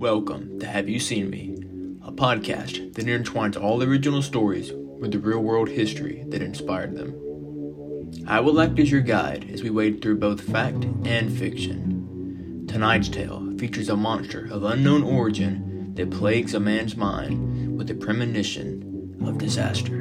Welcome to Have You Seen Me, a podcast that intertwines all original stories with the real world history that inspired them. I will act as your guide as we wade through both fact and fiction. Tonight's tale features a monster of unknown origin that plagues a man's mind with a premonition of disaster.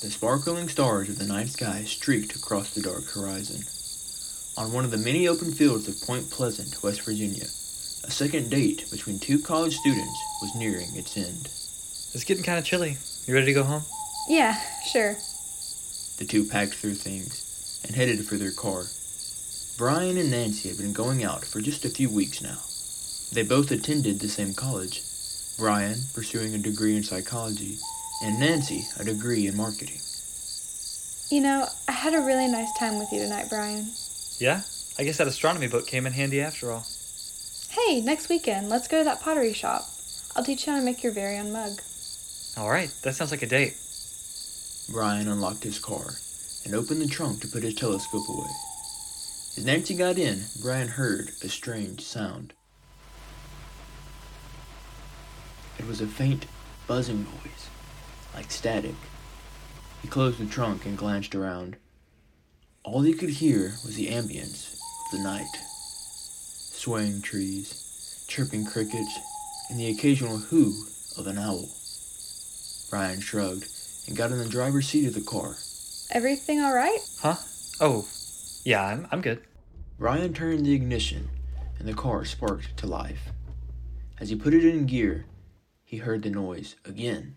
The sparkling stars of the night sky streaked across the dark horizon. On one of the many open fields of Point Pleasant, West Virginia, a second date between two college students was nearing its end. It's getting kind of chilly. You ready to go home? Yeah, sure. The two packed their things and headed for their car. Brian and Nancy had been going out for just a few weeks now. They both attended the same college, Brian pursuing a degree in psychology, and Nancy a degree in marketing. You know, I had a really nice time with you tonight, Brian. Yeah? I guess that astronomy book came in handy after all. Hey, next weekend, let's go to that pottery shop. I'll teach you how to make your very own mug. All right, that sounds like a date. Brian unlocked his car and opened the trunk to put his telescope away. As Nancy got in, Brian heard a strange sound. It was a faint, buzzing noise, like static. He closed the trunk and glanced around. All he could hear was the ambience of the night swaying trees, chirping crickets, and the occasional hoo of an owl. Brian shrugged and got in the driver's seat of the car. Everything all right? Huh? Oh, yeah, I'm, I'm good. Brian turned the ignition and the car sparked to life. As he put it in gear, he heard the noise again.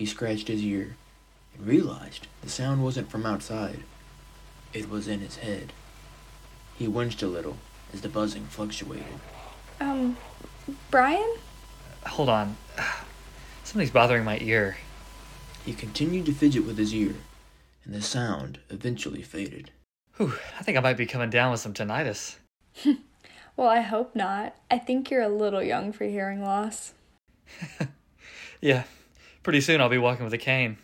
He scratched his ear and realized the sound wasn't from outside. It was in his head. He winced a little as the buzzing fluctuated. Um, Brian? Hold on. Something's bothering my ear. He continued to fidget with his ear, and the sound eventually faded. Whew, I think I might be coming down with some tinnitus. Well, I hope not. I think you're a little young for hearing loss. Yeah, pretty soon I'll be walking with a cane.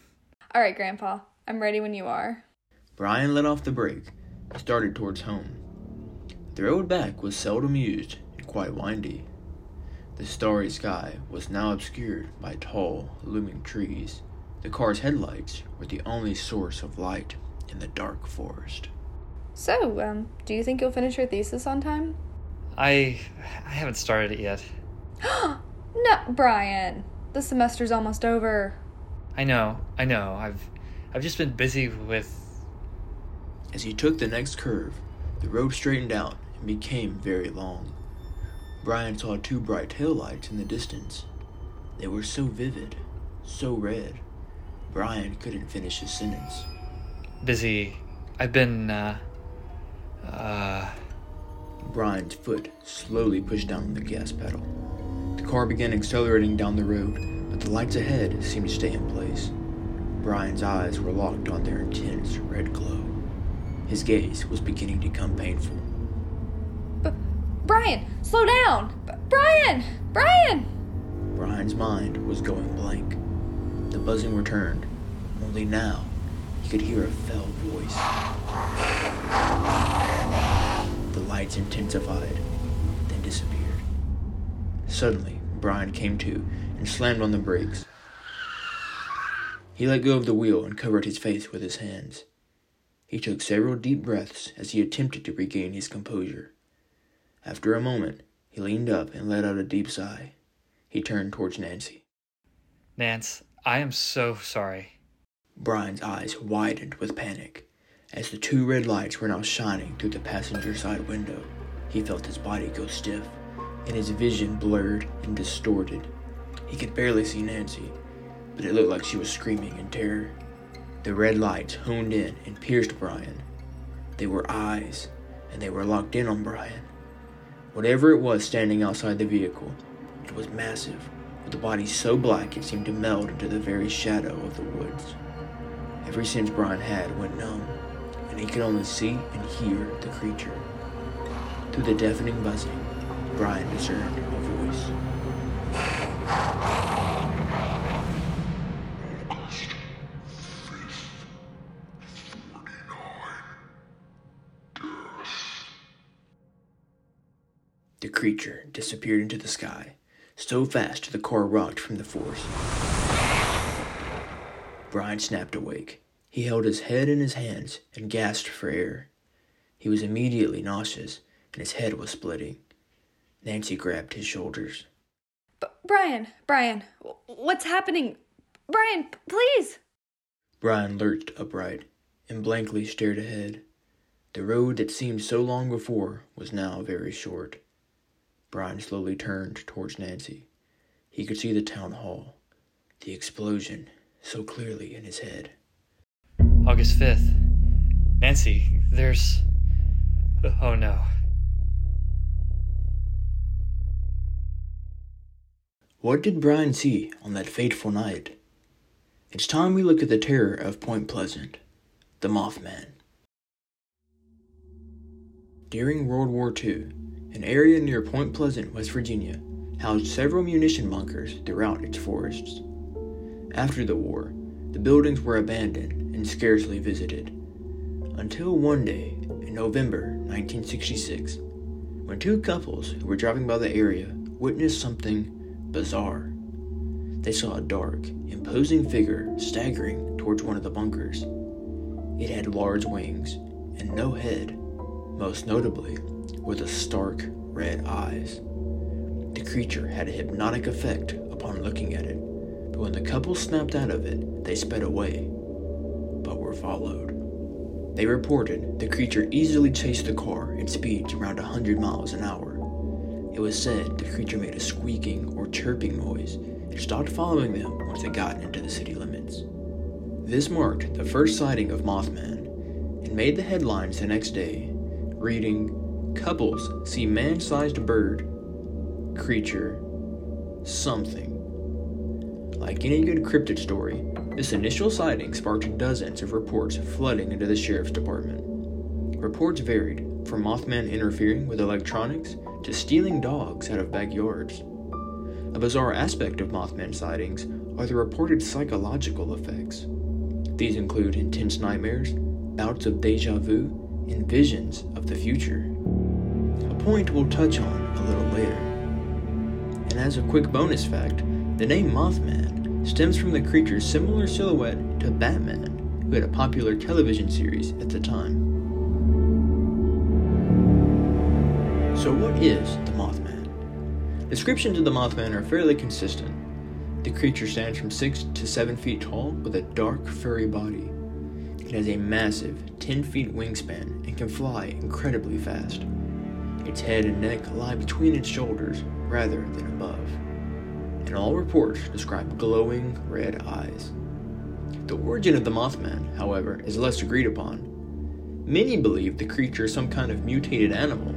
All right, Grandpa. I'm ready when you are. Brian let off the brake and started towards home. The road back was seldom used and quite windy. The starry sky was now obscured by tall, looming trees. The car's headlights were the only source of light in the dark forest. So, um, do you think you'll finish your thesis on time? I I haven't started it yet. No, Brian. The semester's almost over. I know, I know. I've I've just been busy with As he took the next curve, the road straightened out and became very long. Brian saw two bright taillights in the distance. They were so vivid, so red. Brian couldn't finish his sentence. busy. I've been uh uh Brian's foot slowly pushed down the gas pedal. The car began accelerating down the road, but the lights ahead seemed to stay in place. Brian's eyes were locked on their intense red glow. His gaze was beginning to become painful. B- Brian, slow down! B- Brian! Brian! Brian's mind was going blank. The buzzing returned, only now he could hear a fell voice. The lights intensified, then disappeared. Suddenly, Brian came to and slammed on the brakes. He let go of the wheel and covered his face with his hands. He took several deep breaths as he attempted to regain his composure. After a moment, he leaned up and let out a deep sigh. He turned towards Nancy. Nance, I am so sorry. Brian's eyes widened with panic. As the two red lights were now shining through the passenger side window, he felt his body go stiff, and his vision blurred and distorted. He could barely see Nancy, but it looked like she was screaming in terror. The red lights honed in and pierced Brian. They were eyes, and they were locked in on Brian. Whatever it was standing outside the vehicle, it was massive, with a body so black it seemed to meld into the very shadow of the woods. Every sense Brian had went numb, and he could only see and hear the creature. Through the deafening buzzing, Brian discerned a voice. The creature disappeared into the sky, so fast the car rocked from the force. Brian snapped awake. He held his head in his hands and gasped for air. He was immediately nauseous, and his head was splitting. Nancy grabbed his shoulders. B- Brian, Brian, what's happening? Brian, please! Brian lurched upright and blankly stared ahead. The road that seemed so long before was now very short. Brian slowly turned towards Nancy. He could see the town hall, the explosion so clearly in his head. August 5th. Nancy, there's. Oh no. What did Brian see on that fateful night? It's time we look at the terror of Point Pleasant, the Mothman. During World War II, an area near Point Pleasant, West Virginia, housed several munition bunkers throughout its forests. After the war, the buildings were abandoned and scarcely visited. Until one day, in November 1966, when two couples who were driving by the area witnessed something bizarre. They saw a dark, imposing figure staggering towards one of the bunkers. It had large wings and no head, most notably, with the stark red eyes. The creature had a hypnotic effect upon looking at it, but when the couple snapped out of it, they sped away, but were followed. They reported the creature easily chased the car at speeds around 100 miles an hour. It was said the creature made a squeaking or chirping noise and stopped following them once they got into the city limits. This marked the first sighting of Mothman and made the headlines the next day, reading Couples see man sized bird, creature, something. Like any good cryptid story, this initial sighting sparked dozens of reports flooding into the sheriff's department. Reports varied from Mothman interfering with electronics to stealing dogs out of backyards. A bizarre aspect of Mothman sightings are the reported psychological effects. These include intense nightmares, bouts of deja vu, and visions of the future A point we'll touch on a little later. And as a quick bonus fact, the name Mothman stems from the creature's similar silhouette to Batman, who had a popular television series at the time. So, what is the Mothman? Descriptions of the Mothman are fairly consistent. The creature stands from 6 to 7 feet tall with a dark, furry body. It has a massive 10 feet wingspan and can fly incredibly fast. Its head and neck lie between its shoulders rather than above, and all reports describe glowing red eyes. The origin of the Mothman, however, is less agreed upon. Many believe the creature is some kind of mutated animal.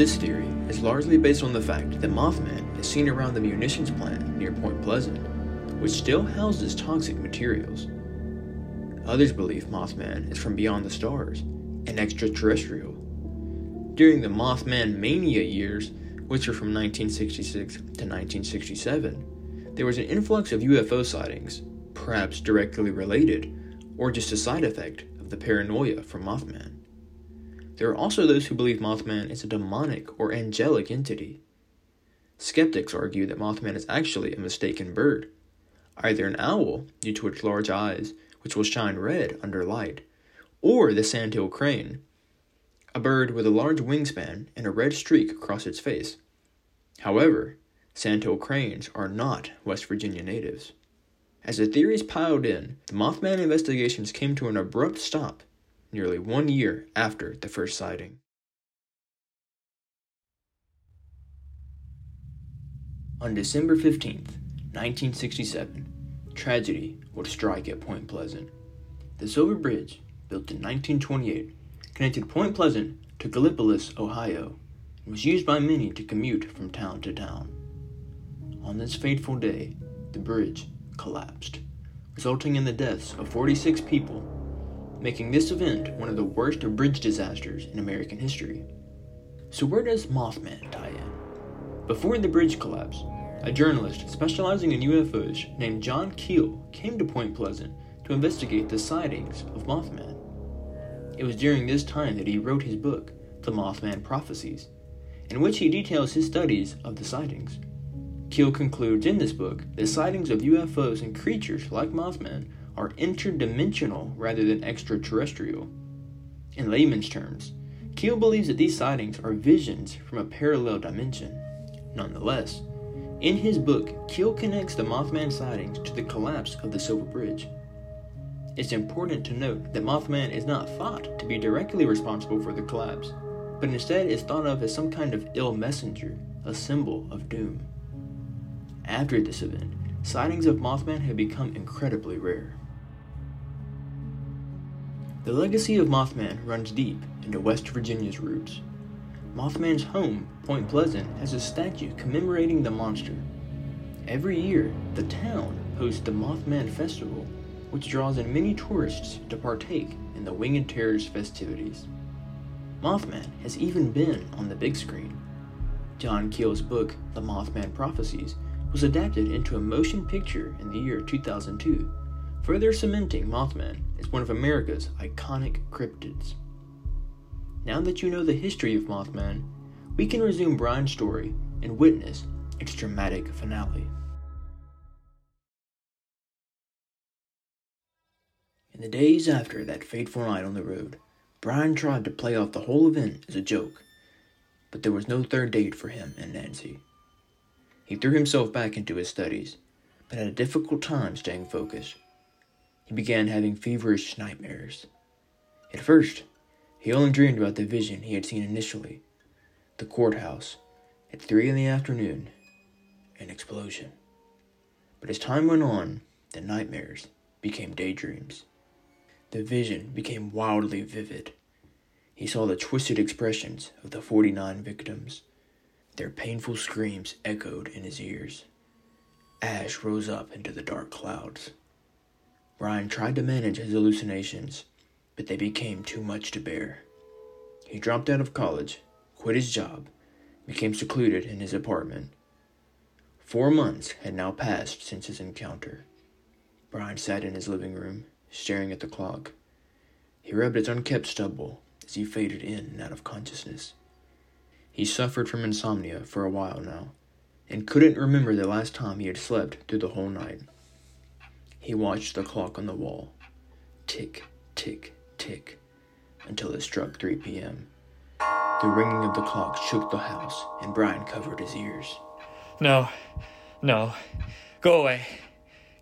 This theory is largely based on the fact that Mothman is seen around the munitions plant near Point Pleasant, which still houses toxic materials. Others believe Mothman is from beyond the stars and extraterrestrial during the Mothman mania years, which were from 1966 to 1967, there was an influx of UFO sightings, perhaps directly related, or just a side effect of the paranoia from Mothman. There are also those who believe Mothman is a demonic or angelic entity. Skeptics argue that Mothman is actually a mistaken bird, either an owl due to its large eyes, which will shine red under light, or the sandhill crane, a bird with a large wingspan and a red streak across its face. However, sandhill cranes are not West Virginia natives. As the theories piled in, the Mothman investigations came to an abrupt stop nearly one year after the first sighting. On December 15th, 1967, tragedy would strike at Point Pleasant. The Silver Bridge, built in 1928, connected Point Pleasant to Gallipolis, Ohio, and was used by many to commute from town to town. On this fateful day, the bridge collapsed, resulting in the deaths of 46 people, making this event one of the worst bridge disasters in American history. So, where does Mothman tie in? Before the bridge collapse, a journalist specializing in UFOs named John Keel came to Point Pleasant to investigate the sightings of Mothman. It was during this time that he wrote his book, The Mothman Prophecies, in which he details his studies of the sightings. Keel concludes in this book that sightings of UFOs and creatures like Mothman are interdimensional rather than extraterrestrial. In layman's terms, Keel believes that these sightings are visions from a parallel dimension. Nonetheless, in his book, Keel connects the Mothman sightings to the collapse of the Silver Bridge. It's important to note that Mothman is not thought to be directly responsible for the collapse, but instead is thought of as some kind of ill messenger, a symbol of doom. After this event, sightings of Mothman have become incredibly rare. The legacy of Mothman runs deep into West Virginia's roots. Mothman's home, Point Pleasant, has a statue commemorating the monster. Every year, the town hosts the Mothman Festival, which draws in many tourists to partake in the Winged Terrors festivities. Mothman has even been on the big screen. John Keel's book, The Mothman Prophecies, was adapted into a motion picture in the year 2002, further cementing Mothman as one of America's iconic cryptids. Now that you know the history of Mothman, we can resume Brian's story and witness its dramatic finale. In the days after that fateful night on the road, Brian tried to play off the whole event as a joke, but there was no third date for him and Nancy. He threw himself back into his studies, but had a difficult time staying focused. He began having feverish nightmares. At first, he only dreamed about the vision he had seen initially the courthouse at three in the afternoon, an explosion. But as time went on, the nightmares became daydreams. The vision became wildly vivid. He saw the twisted expressions of the 49 victims. Their painful screams echoed in his ears. Ash rose up into the dark clouds. Brian tried to manage his hallucinations, but they became too much to bear. He dropped out of college, quit his job, became secluded in his apartment. Four months had now passed since his encounter. Brian sat in his living room, staring at the clock. He rubbed its unkept stubble as he faded in and out of consciousness. He suffered from insomnia for a while now, and couldn't remember the last time he had slept through the whole night. He watched the clock on the wall tick, tick, tick until it struck 3 p.m. The ringing of the clock shook the house, and Brian covered his ears. No, no. Go away.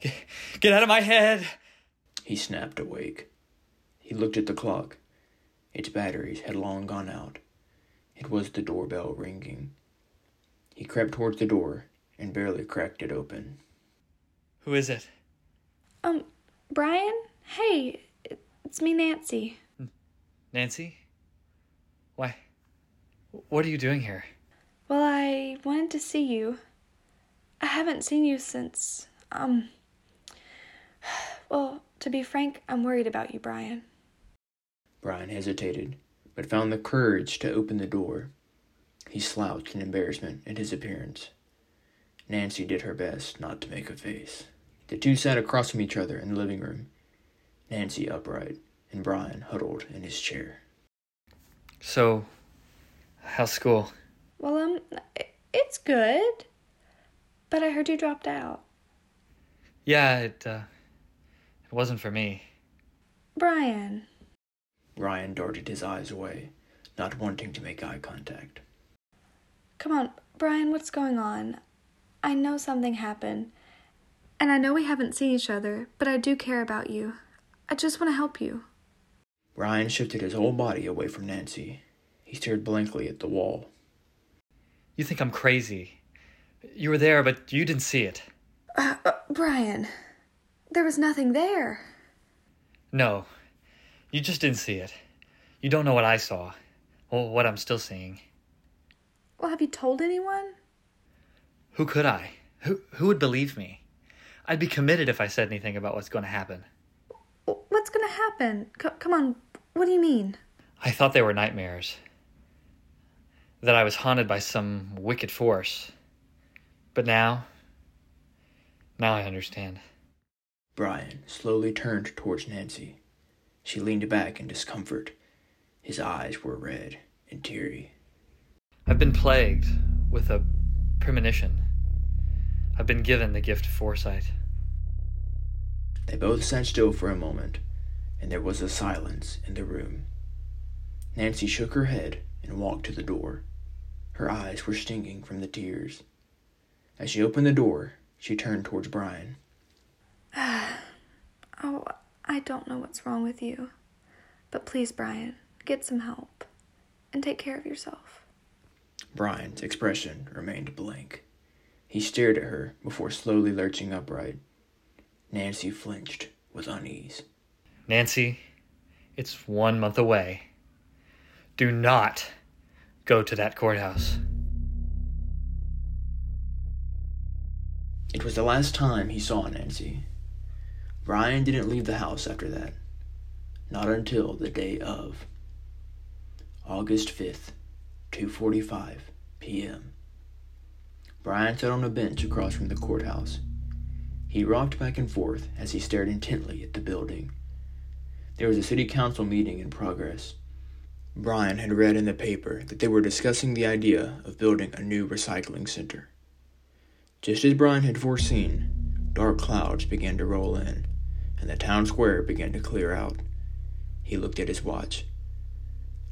Get, get out of my head. He snapped awake. He looked at the clock. Its batteries had long gone out. It was the doorbell ringing. He crept towards the door and barely cracked it open. Who is it? Um, Brian? Hey, it's me, Nancy. Nancy? Why? What are you doing here? Well, I wanted to see you. I haven't seen you since, um. Well, to be frank, I'm worried about you, Brian. Brian hesitated, but found the courage to open the door. He slouched in embarrassment at his appearance. Nancy did her best not to make a face. The two sat across from each other in the living room, Nancy upright and Brian huddled in his chair. So, how's school? Well, um, it's good. But I heard you dropped out. Yeah, it, uh, it wasn't for me. Brian. Ryan darted his eyes away, not wanting to make eye contact. Come on, Brian, what's going on? I know something happened. And I know we haven't seen each other, but I do care about you. I just want to help you. Brian shifted his whole body away from Nancy. He stared blankly at the wall. You think I'm crazy. You were there, but you didn't see it. Uh, uh, Brian, there was nothing there. No, you just didn't see it. You don't know what I saw. Well, what I'm still seeing. Well, have you told anyone? Who could I? Who, who would believe me? I'd be committed if I said anything about what's going to happen. What's going to happen? C- come on, what do you mean? I thought they were nightmares. That I was haunted by some wicked force. But now. Now I understand. Brian slowly turned towards Nancy. She leaned back in discomfort. His eyes were red and teary. I've been plagued with a premonition. I've been given the gift of foresight. They both sat still for a moment, and there was a silence in the room. Nancy shook her head and walked to the door. Her eyes were stinging from the tears. As she opened the door, she turned towards Brian. oh, I don't know what's wrong with you. But please, Brian, get some help and take care of yourself. Brian's expression remained blank. He stared at her before slowly lurching upright. Nancy flinched with unease. Nancy, it's one month away. Do not go to that courthouse. It was the last time he saw Nancy. Brian didn't leave the house after that. Not until the day of August 5th, 2:45 p.m. Brian sat on a bench across from the courthouse. He rocked back and forth as he stared intently at the building. There was a city council meeting in progress. Brian had read in the paper that they were discussing the idea of building a new recycling center. Just as Brian had foreseen, dark clouds began to roll in, and the town square began to clear out. He looked at his watch.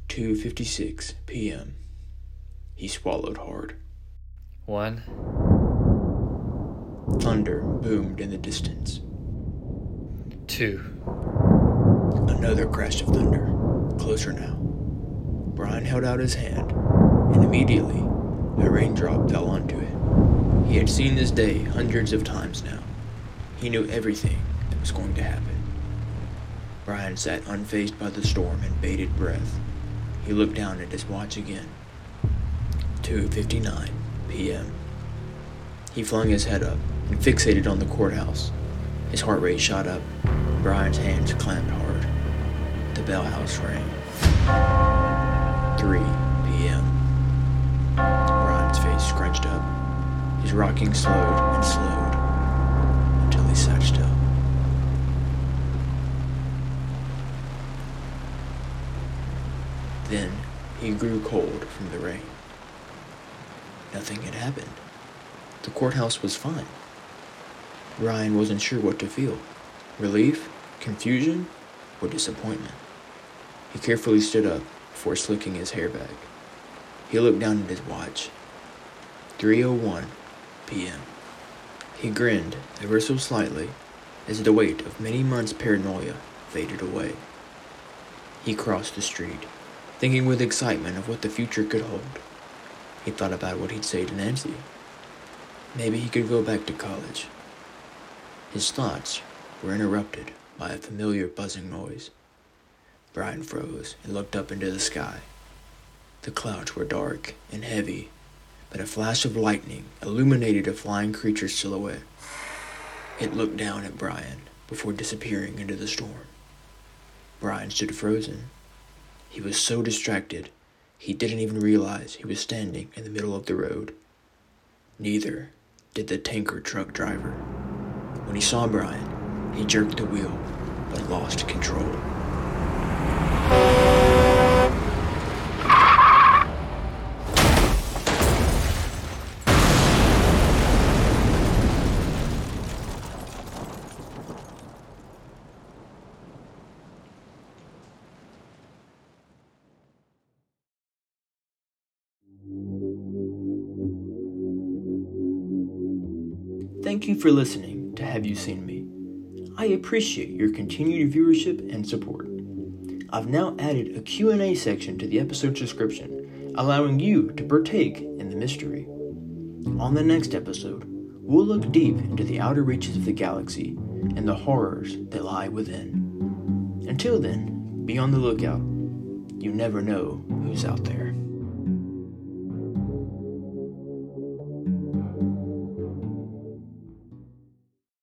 2:56 p.m. He swallowed hard. One. Thunder boomed in the distance. Two. Another crash of thunder, closer now. Brian held out his hand, and immediately a raindrop fell onto it. He had seen this day hundreds of times now. He knew everything that was going to happen. Brian sat unfazed by the storm and bated breath. He looked down at his watch again. 2:59 p.m. He flung his head up and fixated on the courthouse. His heart rate shot up. Brian's hands clamped hard. The bell house rang. 3 p.m. Brian's face scrunched up. His rocking slowed and slowed until he sat still. Then he grew cold from the rain. Nothing had happened. The courthouse was fine. Brian wasn't sure what to feel relief, confusion, or disappointment. He carefully stood up before slicking his hair back. He looked down at his watch. 3:01 p.m. He grinned ever so slightly as the weight of many months' paranoia faded away. He crossed the street, thinking with excitement of what the future could hold. He thought about what he'd say to Nancy. Maybe he could go back to college. His thoughts were interrupted by a familiar buzzing noise. Brian froze and looked up into the sky. The clouds were dark and heavy, but a flash of lightning illuminated a flying creature's silhouette. It looked down at Brian before disappearing into the storm. Brian stood frozen. He was so distracted, he didn't even realize he was standing in the middle of the road. Neither did the tanker truck driver. When he saw Brian, he jerked the wheel but lost control. Thank you for listening to Have You Seen Me? I appreciate your continued viewership and support. I've now added a Q&A section to the episode description, allowing you to partake in the mystery. On the next episode, we'll look deep into the outer reaches of the galaxy and the horrors that lie within. Until then, be on the lookout. You never know who's out there.